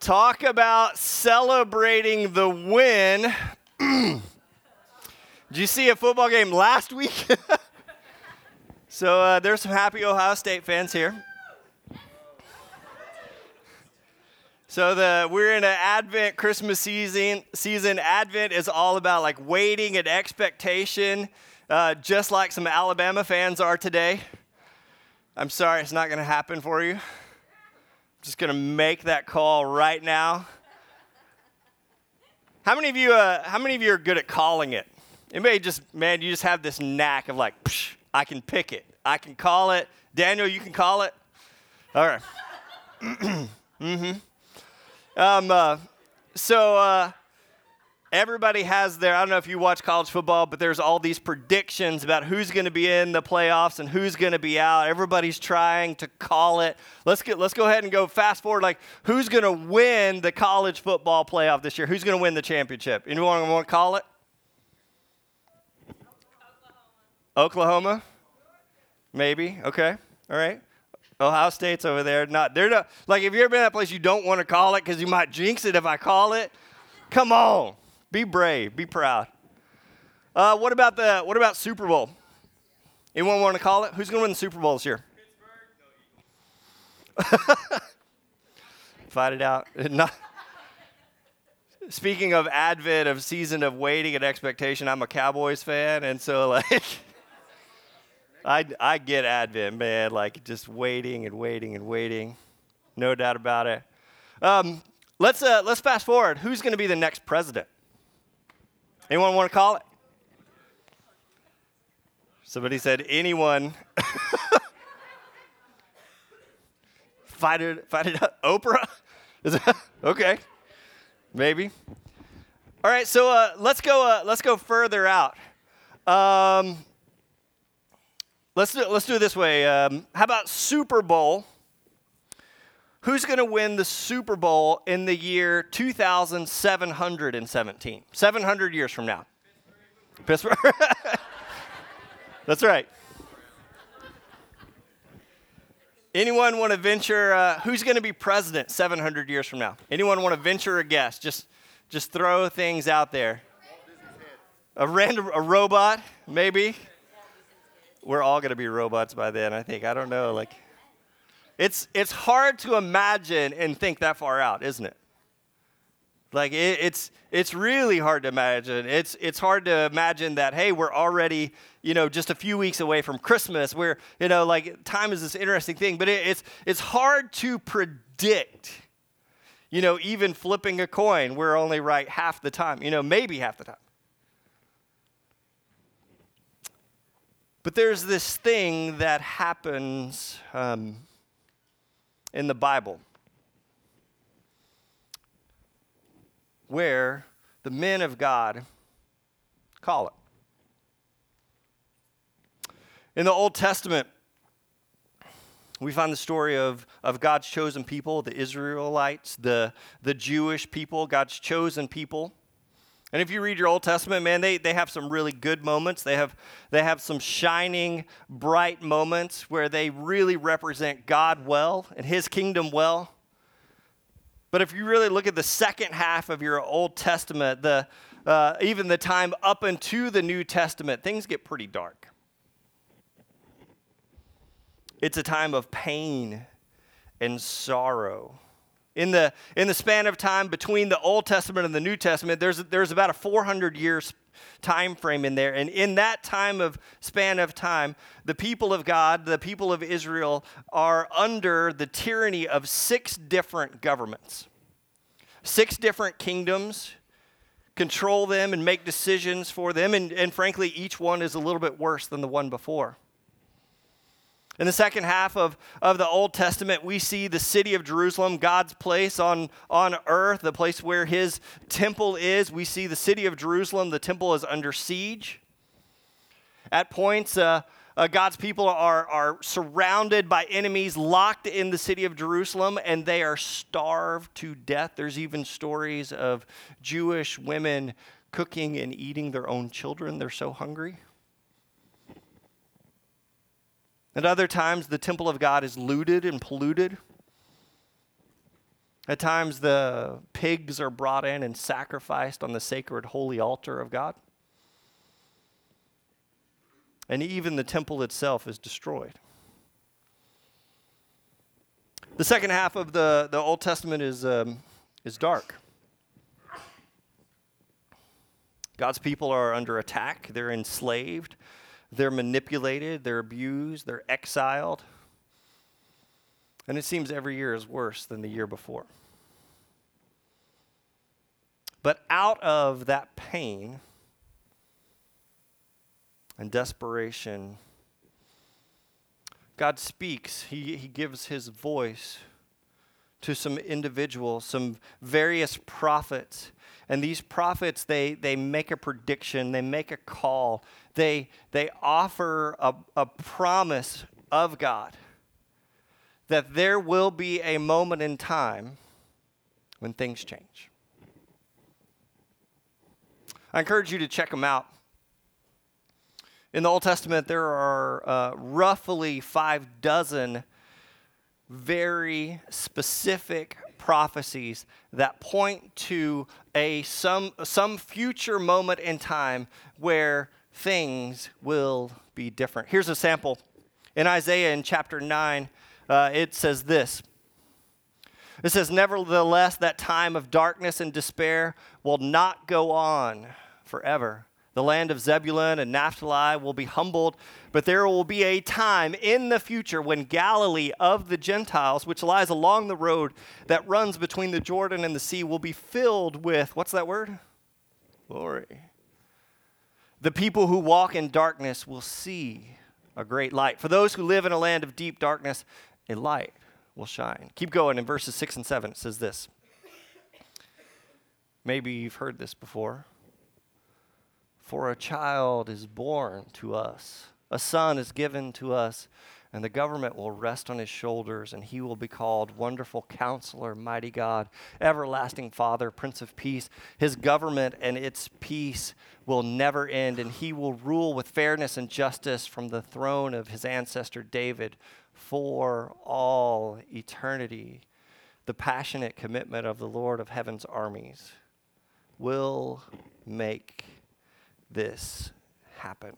Talk about celebrating the win. Did you see a football game last week? so uh, there's some happy Ohio State fans here. So the we're in an Advent Christmas season. Season Advent is all about like waiting and expectation, uh, just like some Alabama fans are today. I'm sorry, it's not going to happen for you just going to make that call right now. How many of you? Uh, how many of you are good at calling it? Anybody just man, you just have this knack of like, Psh, I can pick it, I can call it. Daniel, you can call it. All right. mm-hmm. Um, uh, so uh, everybody has their, I don't know if you watch college football, but there's all these predictions about who's going to be in the playoffs and who's going to be out. Everybody's trying to call it. Let's get, let's go ahead and go fast forward. Like, who's going to win the college football playoff this year? Who's going to win the championship? Anyone want to call it? Oklahoma. Oklahoma? Maybe. Okay. All right. Ohio State's over there. Not they're not like if you've ever been in that place you don't want to call it because you might jinx it if I call it. Come on. Be brave. Be proud. Uh, what about the what about Super Bowl? Anyone want to call it? Who's going to win the Super Bowl this year? Fight it out. Not, speaking of Advent, of season of waiting and expectation, I'm a Cowboys fan, and so like, I I get Advent, man. Like just waiting and waiting and waiting, no doubt about it. Um, let's uh, let's fast forward. Who's going to be the next president? Anyone want to call it? Somebody said, anyone. fight it, fight it up. Oprah? Is that, okay, maybe. All right, so uh, let's go. Uh, let's go further out. Um, let's do, let's do it this way. Um, how about Super Bowl? Who's going to win the Super Bowl in the year 2717? 700 years from now. Pittsburgh. That's right. Anyone want to venture? Uh, who's going to be president 700 years from now? Anyone want to venture a guess? Just, just throw things out there. A random, a robot, maybe. We're all going to be robots by then. I think. I don't know. Like. It's, it's hard to imagine and think that far out, isn't it? Like it, it's it's really hard to imagine. It's it's hard to imagine that hey, we're already you know just a few weeks away from Christmas. We're you know like time is this interesting thing, but it, it's it's hard to predict. You know, even flipping a coin, we're only right half the time. You know, maybe half the time. But there's this thing that happens. Um, in the Bible where the men of God call it. In the Old Testament, we find the story of, of God's chosen people, the Israelites, the, the Jewish people, God's chosen people. And if you read your Old Testament, man, they, they have some really good moments. They have, they have some shining, bright moments where they really represent God well and His kingdom well. But if you really look at the second half of your Old Testament, the, uh, even the time up into the New Testament, things get pretty dark. It's a time of pain and sorrow in the, in the span of time between the Old Testament and the New Testament, there's, there's about a 400 years time frame in there. And in that time of span of time, the people of God, the people of Israel, are under the tyranny of six different governments. Six different kingdoms control them and make decisions for them. And, and frankly, each one is a little bit worse than the one before. In the second half of, of the Old Testament, we see the city of Jerusalem, God's place on, on earth, the place where his temple is. We see the city of Jerusalem, the temple is under siege. At points, uh, uh, God's people are, are surrounded by enemies, locked in the city of Jerusalem, and they are starved to death. There's even stories of Jewish women cooking and eating their own children. They're so hungry. At other times, the temple of God is looted and polluted. At times, the pigs are brought in and sacrificed on the sacred holy altar of God. And even the temple itself is destroyed. The second half of the, the Old Testament is, um, is dark. God's people are under attack, they're enslaved, they're manipulated, they're abused, they're exiled. And it seems every year is worse than the year before. But out of that pain and desperation, God speaks. He, he gives his voice to some individuals, some various prophets. And these prophets, they, they make a prediction, they make a call, they, they offer a, a promise of God that there will be a moment in time when things change. I encourage you to check them out. In the Old Testament, there are uh, roughly five dozen very specific prophecies that point to a some some future moment in time where things will be different. Here's a sample. In Isaiah in chapter 9, uh, it says this. It says, Nevertheless, that time of darkness and despair will not go on forever. The land of Zebulun and Naphtali will be humbled, but there will be a time in the future when Galilee of the Gentiles, which lies along the road that runs between the Jordan and the sea, will be filled with what's that word? Glory. The people who walk in darkness will see a great light. For those who live in a land of deep darkness, a light will shine. Keep going in verses 6 and 7. It says this. Maybe you've heard this before. For a child is born to us, a son is given to us, and the government will rest on his shoulders, and he will be called Wonderful Counselor, Mighty God, Everlasting Father, Prince of Peace. His government and its peace will never end, and he will rule with fairness and justice from the throne of his ancestor David for all eternity. The passionate commitment of the Lord of heaven's armies will make this happen.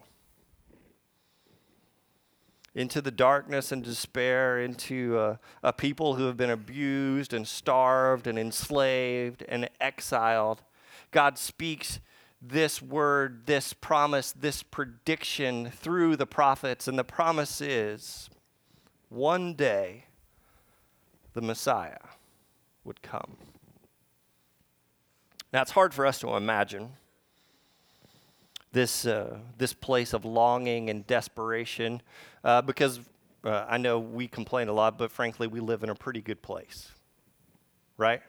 Into the darkness and despair, into a, a people who have been abused and starved and enslaved and exiled, God speaks this word, this promise, this prediction through the prophets. And the promise is one day the Messiah would come. Now, it's hard for us to imagine this, uh, this place of longing and desperation uh, because uh, I know we complain a lot, but frankly, we live in a pretty good place, right?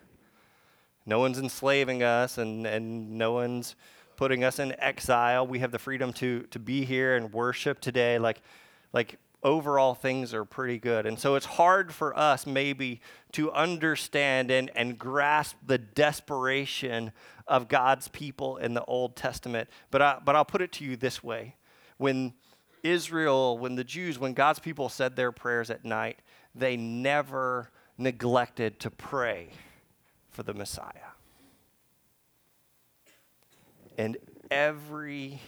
No one's enslaving us and, and no one's putting us in exile. We have the freedom to, to be here and worship today. Like, like overall things are pretty good. And so it's hard for us maybe to understand and, and grasp the desperation of God's people in the Old Testament. But, I, but I'll put it to you this way. When Israel, when the Jews, when God's people said their prayers at night, they never neglected to pray for the Messiah. And every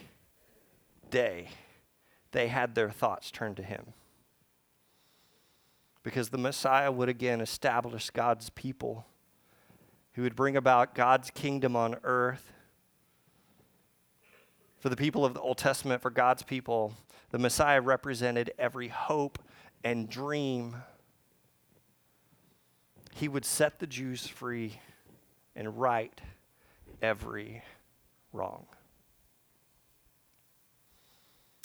day, they had their thoughts turned to him. Because the Messiah would again establish God's people, who would bring about God's kingdom on earth. For the people of the Old Testament, for God's people, the Messiah represented every hope and dream. He would set the Jews free and right every wrong.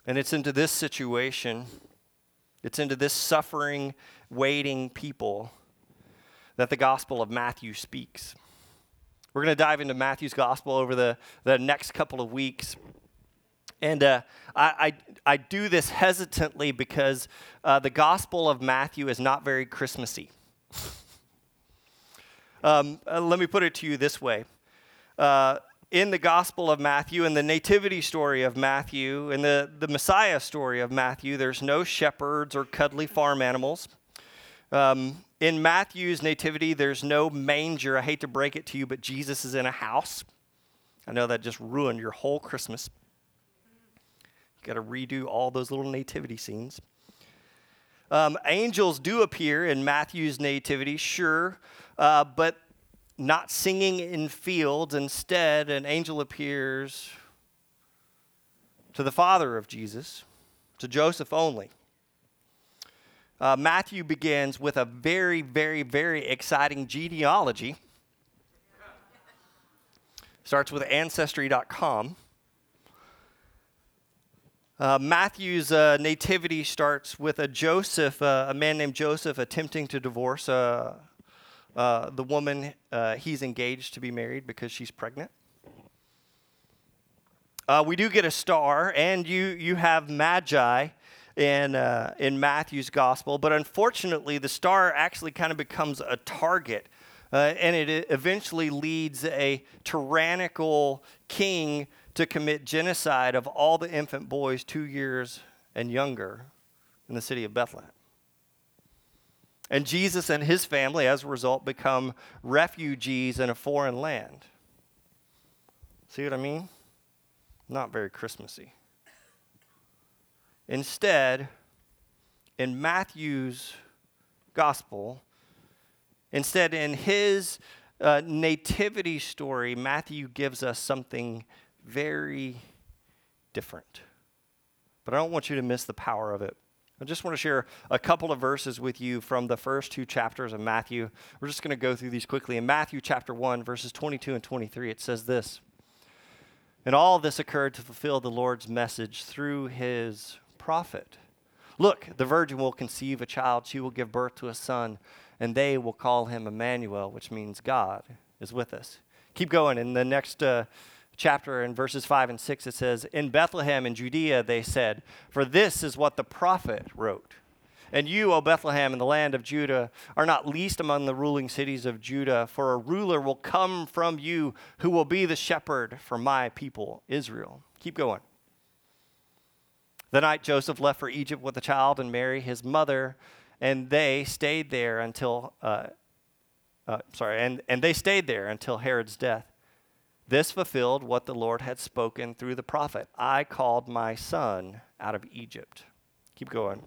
And it's into this situation, it's into this suffering, waiting people that the Gospel of Matthew speaks. We're going to dive into Matthew's Gospel over the, the next couple of weeks. And uh, I, I, I, do this hesitantly because uh, the Gospel of Matthew is not very Christmassy. um, uh, let me put it to you this way uh, in the Gospel of Matthew, in the nativity story of Matthew, in the, the Messiah story of Matthew, there's no shepherds or cuddly farm animals. Um, in Matthew's nativity, there's no manger. I hate to break it to you, but Jesus is in a house. I know that just ruined your whole Christmas. You got to redo all those little nativity scenes. Um, angels do appear in Matthew's nativity, sure, uh, but not singing in fields. Instead, an angel appears to the father of Jesus, to Joseph only. Uh, Matthew begins with a very, very, very exciting genealogy. Starts with Ancestry.com. Uh, Matthew's uh, nativity starts with a Joseph, uh, a man named Joseph, attempting to divorce uh, uh, the woman uh, he's engaged to be married because she's pregnant. we do get a star, and you you have magi in, uh, in Matthew's gospel, but unfortunately, the star actually kind of becomes a target. Uh, and it eventually leads a tyrannical king to commit genocide of all the infant boys two years and younger in the city of Bethlehem. And Jesus and his family, as a result, become refugees in a foreign land. See what I mean? Not very Christmassy. Instead, in Matthew's gospel, instead, in his uh, nativity story, Matthew gives us something very different. But I don't want you to miss the power of it. I just want to share a couple of verses with you from the first two chapters of Matthew. We're just going to go through these quickly. In Matthew chapter 1, verses 22 and 23, it says this And all this occurred to fulfill the Lord's message through his prophet. Look, the virgin will conceive a child, she will give birth to a son, and they will call him Emmanuel, which means God is with us. Keep going. In the next uh, chapter, in verses 5 and 6, it says, In Bethlehem in Judea, they said, For this is what the prophet wrote. And you, O Bethlehem, in the land of Judah, are not least among the ruling cities of Judah, for a ruler will come from you who will be the shepherd for my people, Israel. Keep going. The night Joseph left for Egypt with the child and Mary, his mother, and they stayed there until, uh, uh, sorry, and, and they stayed there until Herod's death. This fulfilled what the Lord had spoken through the prophet I called my son out of Egypt. Keep going.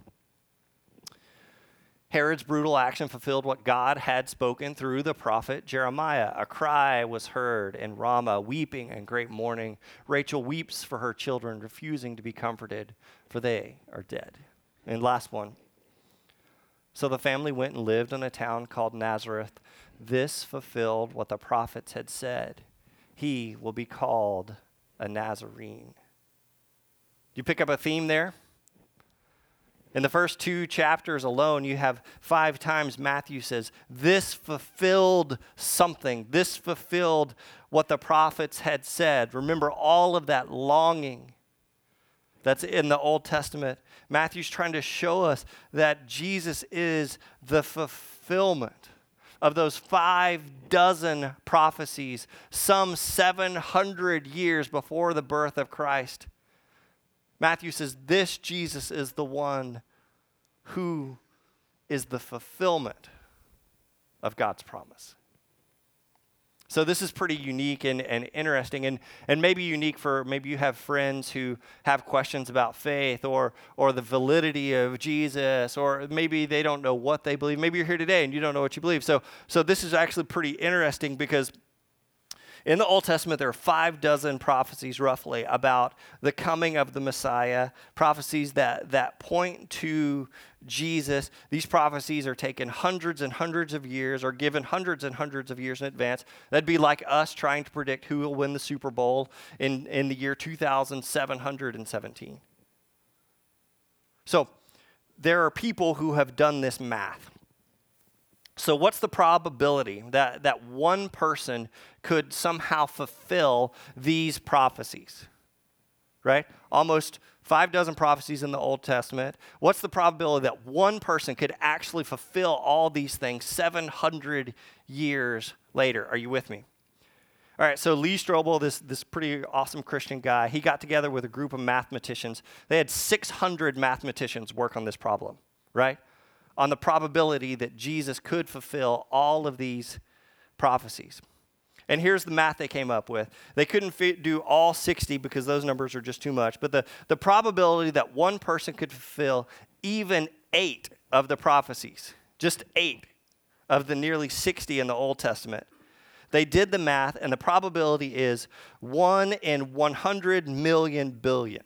Herod's brutal action fulfilled what God had spoken through the prophet Jeremiah. A cry was heard in Ramah, weeping and great mourning. Rachel weeps for her children, refusing to be comforted, for they are dead. And last one. So the family went and lived in a town called Nazareth. This fulfilled what the prophets had said. He will be called a Nazarene. You pick up a theme there? In the first two chapters alone, you have five times Matthew says, This fulfilled something. This fulfilled what the prophets had said. Remember all of that longing that's in the Old Testament. Matthew's trying to show us that Jesus is the fulfillment of those five dozen prophecies, some 700 years before the birth of Christ. Matthew says, This Jesus is the one who is the fulfillment of God's promise. So this is pretty unique and, and interesting and, and maybe unique for maybe you have friends who have questions about faith or or the validity of Jesus, or maybe they don't know what they believe. Maybe you're here today and you don't know what you believe. So so this is actually pretty interesting because in the Old Testament, there are five dozen prophecies roughly about the coming of the Messiah, prophecies that, that point to Jesus. These prophecies are taken hundreds and hundreds of years, or given hundreds and hundreds of years in advance. That'd be like us trying to predict who will win the Super Bowl in, in the year 2717. So, there are people who have done this math. So, what's the probability that, that one person could somehow fulfill these prophecies? Right? Almost five dozen prophecies in the Old Testament. What's the probability that one person could actually fulfill all these things 700 years later? Are you with me? All right, so Lee Strobel, this, this pretty awesome Christian guy, he got together with a group of mathematicians. They had 600 mathematicians work on this problem, right? On the probability that Jesus could fulfill all of these prophecies. And here's the math they came up with. They couldn't do all 60 because those numbers are just too much. But the, the probability that one person could fulfill even eight of the prophecies, just eight of the nearly 60 in the Old Testament, they did the math, and the probability is one in 100 million billion.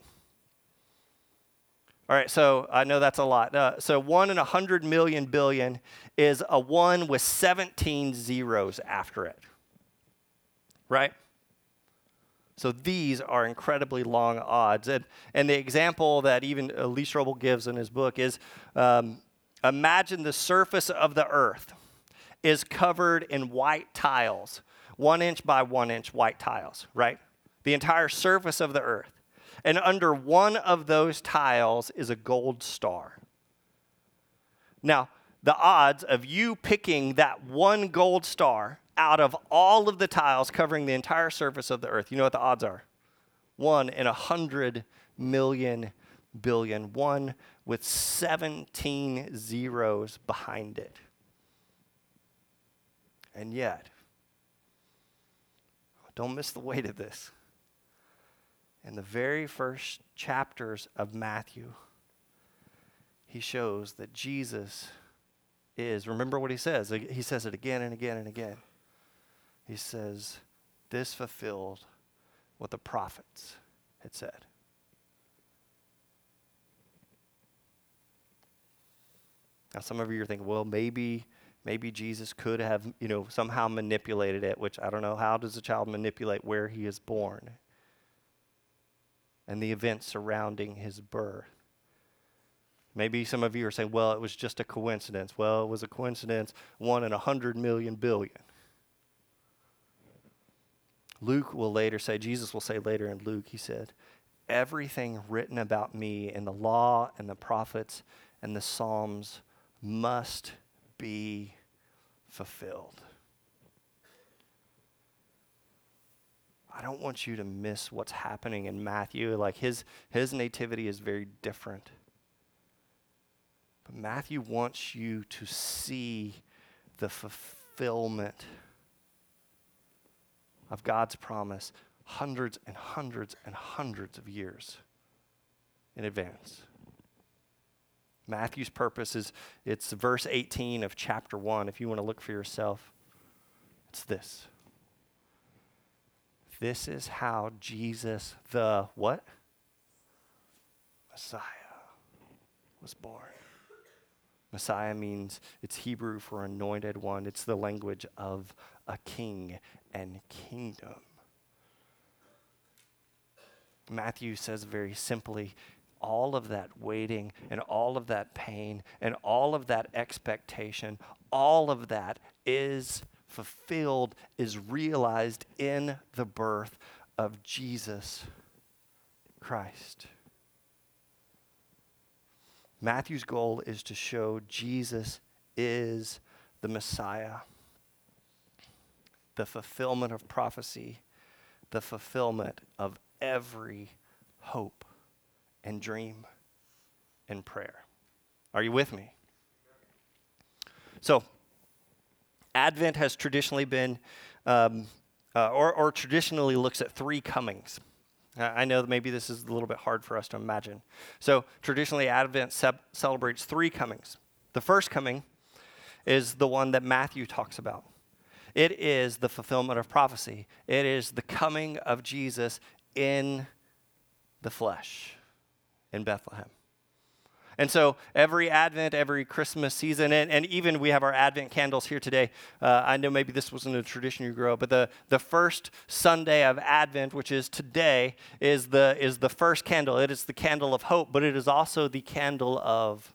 All right, so I know that's a lot. Uh, so one in a 100 million billion is a one with 17 zeros after it right? So these are incredibly long odds. And, and the example that even Lee Strobel gives in his book is um, imagine the surface of the earth is covered in white tiles, one inch by one inch white tiles, right? The entire surface of the earth. And under one of those tiles is a gold star. Now, the odds of you picking that one gold star out of all of the tiles covering the entire surface of the earth, you know what the odds are? One in a hundred million billion, one with 17 zeros behind it. And yet, don't miss the weight of this. In the very first chapters of Matthew, he shows that Jesus is, remember what he says, he says it again and again and again he says, This fulfilled what the prophets had said. Now, some of you are thinking, well, maybe, maybe Jesus could have, you know, somehow manipulated it, which I don't know. How does a child manipulate where he is born and the events surrounding his birth? Maybe some of you are saying, well, it was just a coincidence. Well, it was a coincidence, one in a hundred million billion. Luke will later say, Jesus will say later in Luke, he said, Everything written about me in the law and the prophets and the Psalms must be fulfilled. I don't want you to miss what's happening in Matthew. Like his, his nativity is very different. But Matthew wants you to see the fulfillment of God's promise hundreds and hundreds and hundreds of years in advance. Matthew's purpose is it's verse 18 of chapter 1 if you want to look for yourself. It's this. This is how Jesus the what? Messiah was born. Messiah means it's Hebrew for anointed one. It's the language of a king and kingdom. Matthew says very simply all of that waiting and all of that pain and all of that expectation, all of that is fulfilled, is realized in the birth of Jesus Christ. Matthew's goal is to show Jesus is the Messiah the fulfillment of prophecy, the fulfillment of every hope and dream and prayer. Are you with me? So, Advent has traditionally been, um, uh, or, or traditionally looks at three comings. I know that maybe this is a little bit hard for us to imagine. So, traditionally, Advent ce- celebrates three comings. The first coming is the one that Matthew talks about. It is the fulfillment of prophecy, it is the coming of Jesus in the flesh in Bethlehem. And so every Advent, every Christmas season, and, and even we have our Advent candles here today. Uh, I know maybe this wasn't a tradition you grew up, but the, the first Sunday of Advent, which is today, is the, is the first candle. It is the candle of hope, but it is also the candle of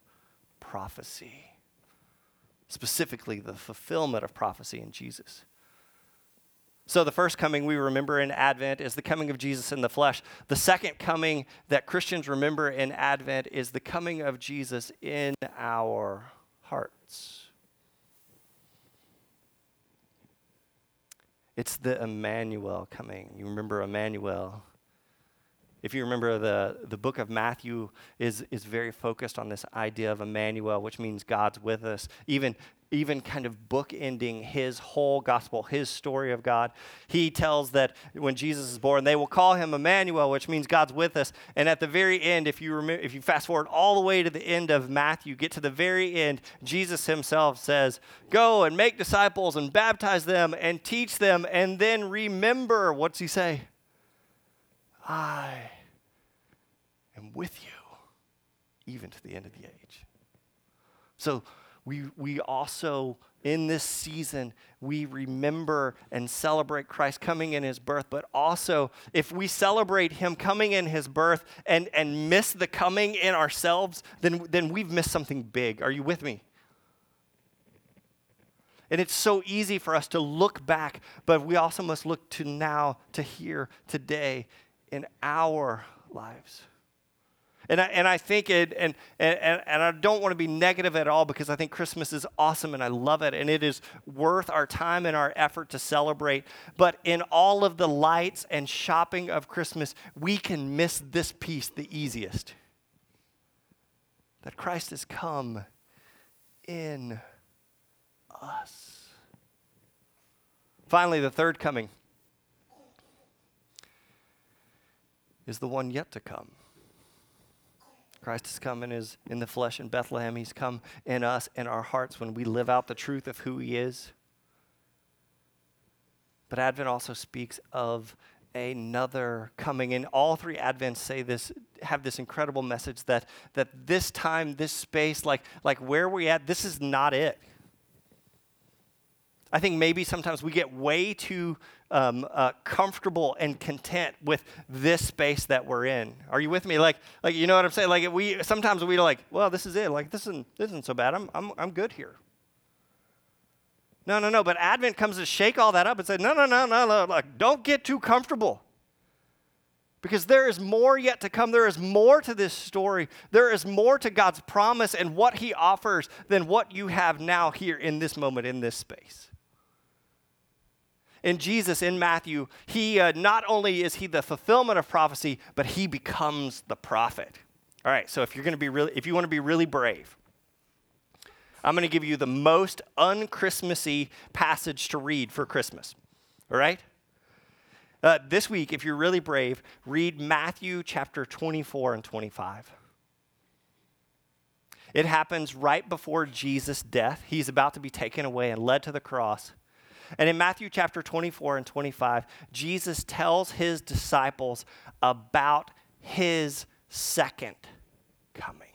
prophecy specifically the fulfillment of prophecy in Jesus. So, the first coming we remember in Advent is the coming of Jesus in the flesh. The second coming that Christians remember in Advent is the coming of Jesus in our hearts. It's the Emmanuel coming. You remember Emmanuel? If you remember, the, the book of Matthew is, is very focused on this idea of Emmanuel, which means God's with us. Even, even kind of bookending his whole gospel, his story of God. He tells that when Jesus is born, they will call him Emmanuel, which means God's with us. And at the very end, if you remember, if you fast forward all the way to the end of Matthew, get to the very end, Jesus himself says, "Go and make disciples and baptize them and teach them, and then remember." What's he say? I with you, even to the end of the age. So we, we also, in this season, we remember and celebrate Christ coming in his birth, but also if we celebrate him coming in his birth and, and miss the coming in ourselves, then, then we've missed something big. Are you with me? And it's so easy for us to look back, but we also must look to now, to here, today, in our lives. And I, and I think it, and, and, and I don't want to be negative at all because I think Christmas is awesome and I love it and it is worth our time and our effort to celebrate. But in all of the lights and shopping of Christmas, we can miss this piece the easiest that Christ has come in us. Finally, the third coming is the one yet to come. Christ has come in, his, in the flesh in Bethlehem. He's come in us, in our hearts, when we live out the truth of who He is. But Advent also speaks of another coming. And all three Advents say this, have this incredible message that, that this time, this space, like, like where we're at, this is not it. I think maybe sometimes we get way too um, uh, comfortable and content with this space that we're in. Are you with me? Like, like you know what I'm saying? Like we sometimes we like, well, this is it. Like this isn't this isn't so bad. I'm I'm I'm good here. No, no, no. But Advent comes to shake all that up and say, no, no, no, no, no. Like, don't get too comfortable. Because there is more yet to come. There is more to this story. There is more to God's promise and what He offers than what you have now here in this moment, in this space in Jesus in Matthew, he uh, not only is he the fulfillment of prophecy, but he becomes the prophet. All right, so if you're going to be really, if you want to be really brave, I'm going to give you the most unchristmassy passage to read for Christmas. All right? Uh, this week, if you're really brave, read Matthew chapter 24 and 25. It happens right before Jesus' death. He's about to be taken away and led to the cross. And in Matthew chapter 24 and 25, Jesus tells his disciples about his second coming.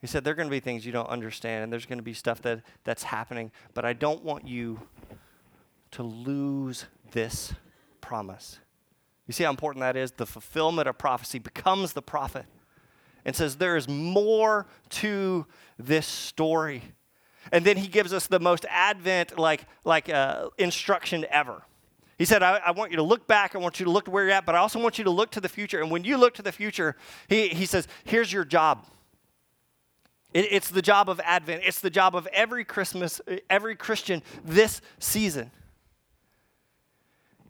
He said, There are going to be things you don't understand, and there's going to be stuff that, that's happening, but I don't want you to lose this promise. You see how important that is? The fulfillment of prophecy becomes the prophet and says, There is more to this story. And then he gives us the most Advent like, like uh, instruction ever. He said, I, I, want you to look back. I want you to look to where you're at, but I also want you to look to the future. And when you look to the future, he, he says, here's your job. It, it's the job of Advent. It's the job of every Christmas, every Christian this season.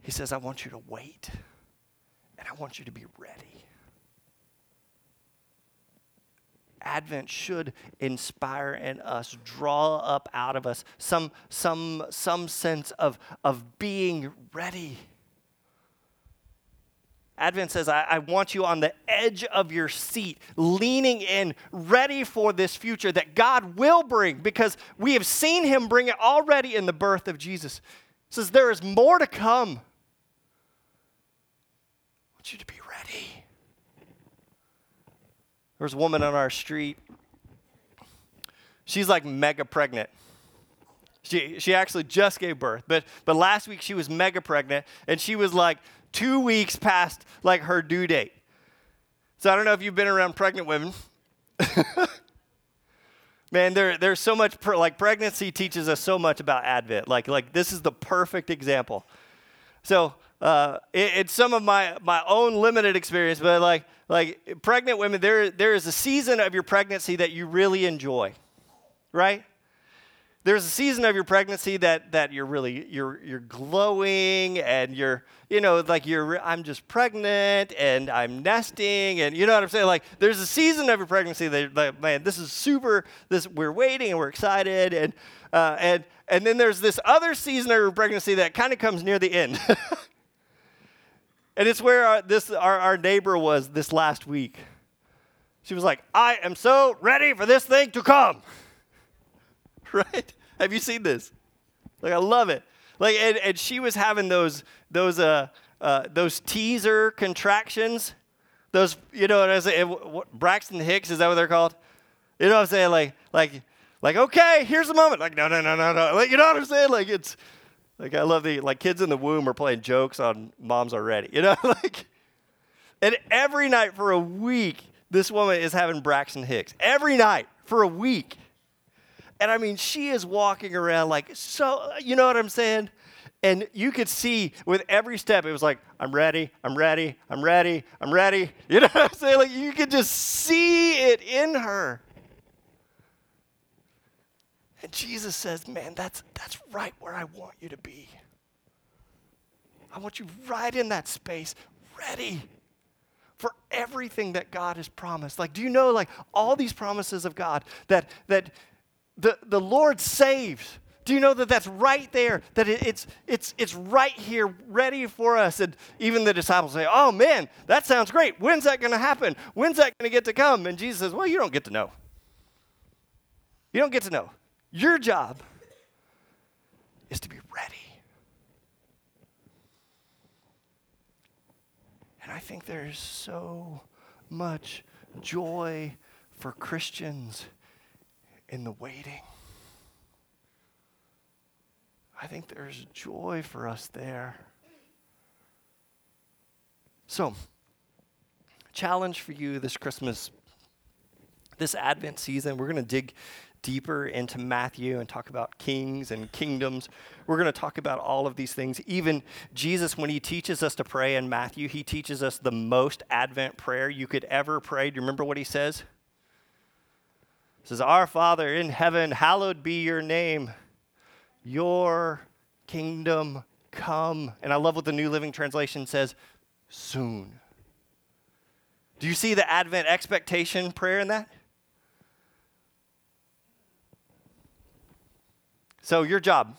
He says, I want you to wait and I want you to be ready. Advent should inspire in us, draw up out of us some, some, some sense of, of being ready. Advent says, I, I, want you on the edge of your seat, leaning in, ready for this future that God will bring because we have seen Him bring it already in the birth of Jesus. Says, There is more to come. I want you to be ready. There was a woman on our street. She's like mega pregnant. She, she actually just gave birth, but, but last week she was mega pregnant and she was like two weeks past like her due date. So I don't know if you've been around pregnant women. Man, there, there's so much, like pregnancy teaches us so much about Advent. Like, like this is the perfect example. So uh, it, it's some of my, my own limited experience, but like, like pregnant women, there, there is a season of your pregnancy that you really enjoy, right? there's a season of your pregnancy that that you're really you're you're glowing and you're you know like you're I'm just pregnant and I'm nesting and you know what I'm saying like there's a season of your pregnancy that like, man this is super this we're waiting and we're excited and uh, and and then there's this other season of your pregnancy that kind of comes near the end and it's where our, this our, our neighbor was this last week she was like I am so ready for this thing to come right? Have you seen this? Like I love it. Like and, and she was having those those uh, uh those teaser contractions. Those you know what I say what, Braxton Hicks is that what they're called? You know what I'm saying? Like like like okay, here's the moment. Like no no no no no. Like you know what I'm saying? Like it's like I love the like kids in the womb are playing jokes on moms already. You know like and every night for a week this woman is having Braxton Hicks. Every night for a week. And I mean, she is walking around like so, you know what I'm saying? And you could see with every step, it was like, I'm ready, I'm ready, I'm ready, I'm ready. You know what I'm saying? Like you could just see it in her. And Jesus says, Man, that's, that's right where I want you to be. I want you right in that space, ready for everything that God has promised. Like, do you know, like, all these promises of God that, that the, the Lord saves. Do you know that that's right there? That it, it's, it's, it's right here, ready for us. And even the disciples say, Oh man, that sounds great. When's that going to happen? When's that going to get to come? And Jesus says, Well, you don't get to know. You don't get to know. Your job is to be ready. And I think there's so much joy for Christians in the waiting. I think there's joy for us there. So, challenge for you this Christmas, this Advent season. We're going to dig deeper into Matthew and talk about kings and kingdoms. We're going to talk about all of these things. Even Jesus, when he teaches us to pray in Matthew, he teaches us the most Advent prayer you could ever pray. Do you remember what he says? It says, Our Father in heaven, hallowed be your name. Your kingdom come. And I love what the New Living Translation says soon. Do you see the Advent expectation prayer in that? So, your job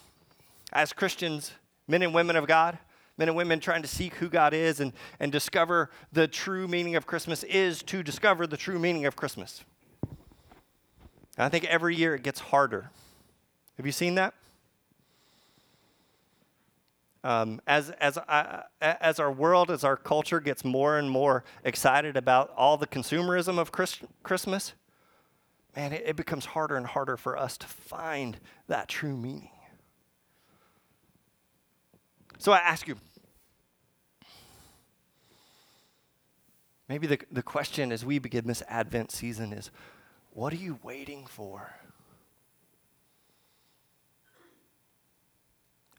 as Christians, men and women of God, men and women trying to seek who God is and, and discover the true meaning of Christmas, is to discover the true meaning of Christmas. And I think every year it gets harder. Have you seen that? Um, as, as, I, as our world, as our culture gets more and more excited about all the consumerism of Christ, Christmas, man, it, it becomes harder and harder for us to find that true meaning. So I ask you, maybe the, the question as we begin this Advent season is what are you waiting for?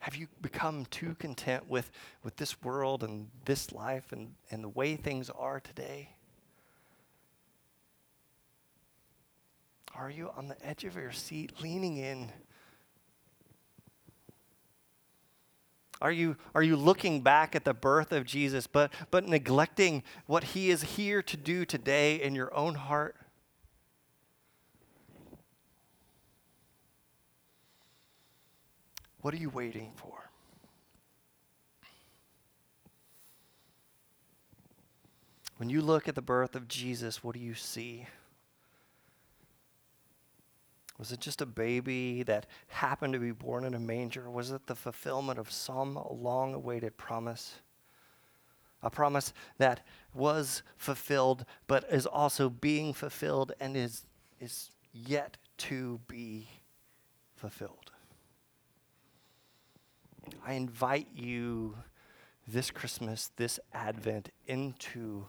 Have you become too content with, with this world and this life and, and the way things are today? Are you on the edge of your seat, leaning in? Are you, are you looking back at the birth of Jesus, but, but neglecting what he is here to do today in your own heart? What are you waiting for? When you look at the birth of Jesus, what do you see? Was it just a baby that happened to be born in a manger? Was it the fulfillment of some long awaited promise? A promise that was fulfilled, but is also being fulfilled and is, is yet to be fulfilled. I invite you this Christmas, this Advent, into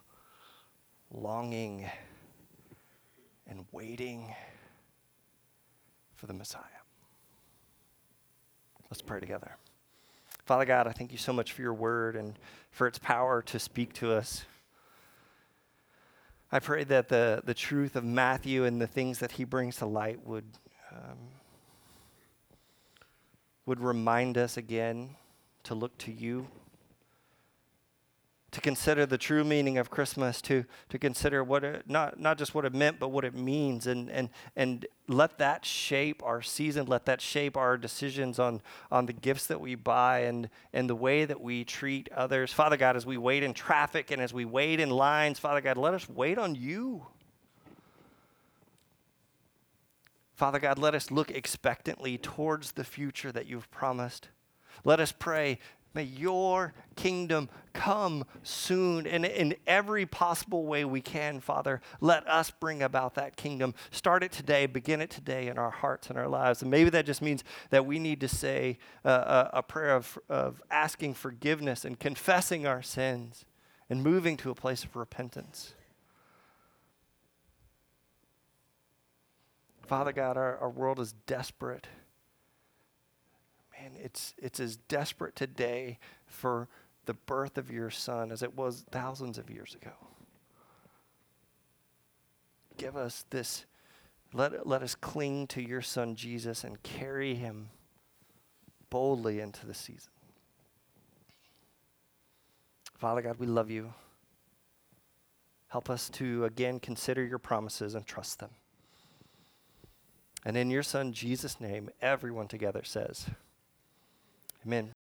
longing and waiting for the Messiah. Let's pray together. Father God, I thank you so much for your word and for its power to speak to us. I pray that the, the truth of Matthew and the things that he brings to light would um, would remind us again to look to you, to consider the true meaning of Christmas, to, to consider what it, not, not just what it meant, but what it means, and, and, and let that shape our season, let that shape our decisions on, on the gifts that we buy and, and the way that we treat others. Father God, as we wait in traffic and as we wait in lines, Father God, let us wait on you. Father God, let us look expectantly towards the future that you've promised. Let us pray, may your kingdom come soon. And in every possible way we can, Father, let us bring about that kingdom. Start it today, begin it today in our hearts and our lives. And maybe that just means that we need to say uh, a, a prayer of, of asking forgiveness and confessing our sins and moving to a place of repentance. Father God, our, our world is desperate. Man, it's, it's as desperate today for the birth of your son as it was thousands of years ago. Give us this, let, let us cling to your son Jesus and carry him boldly into the season. Father God, we love you. Help us to again consider your promises and trust them. And in your Son, Jesus' name, everyone together says, Amen.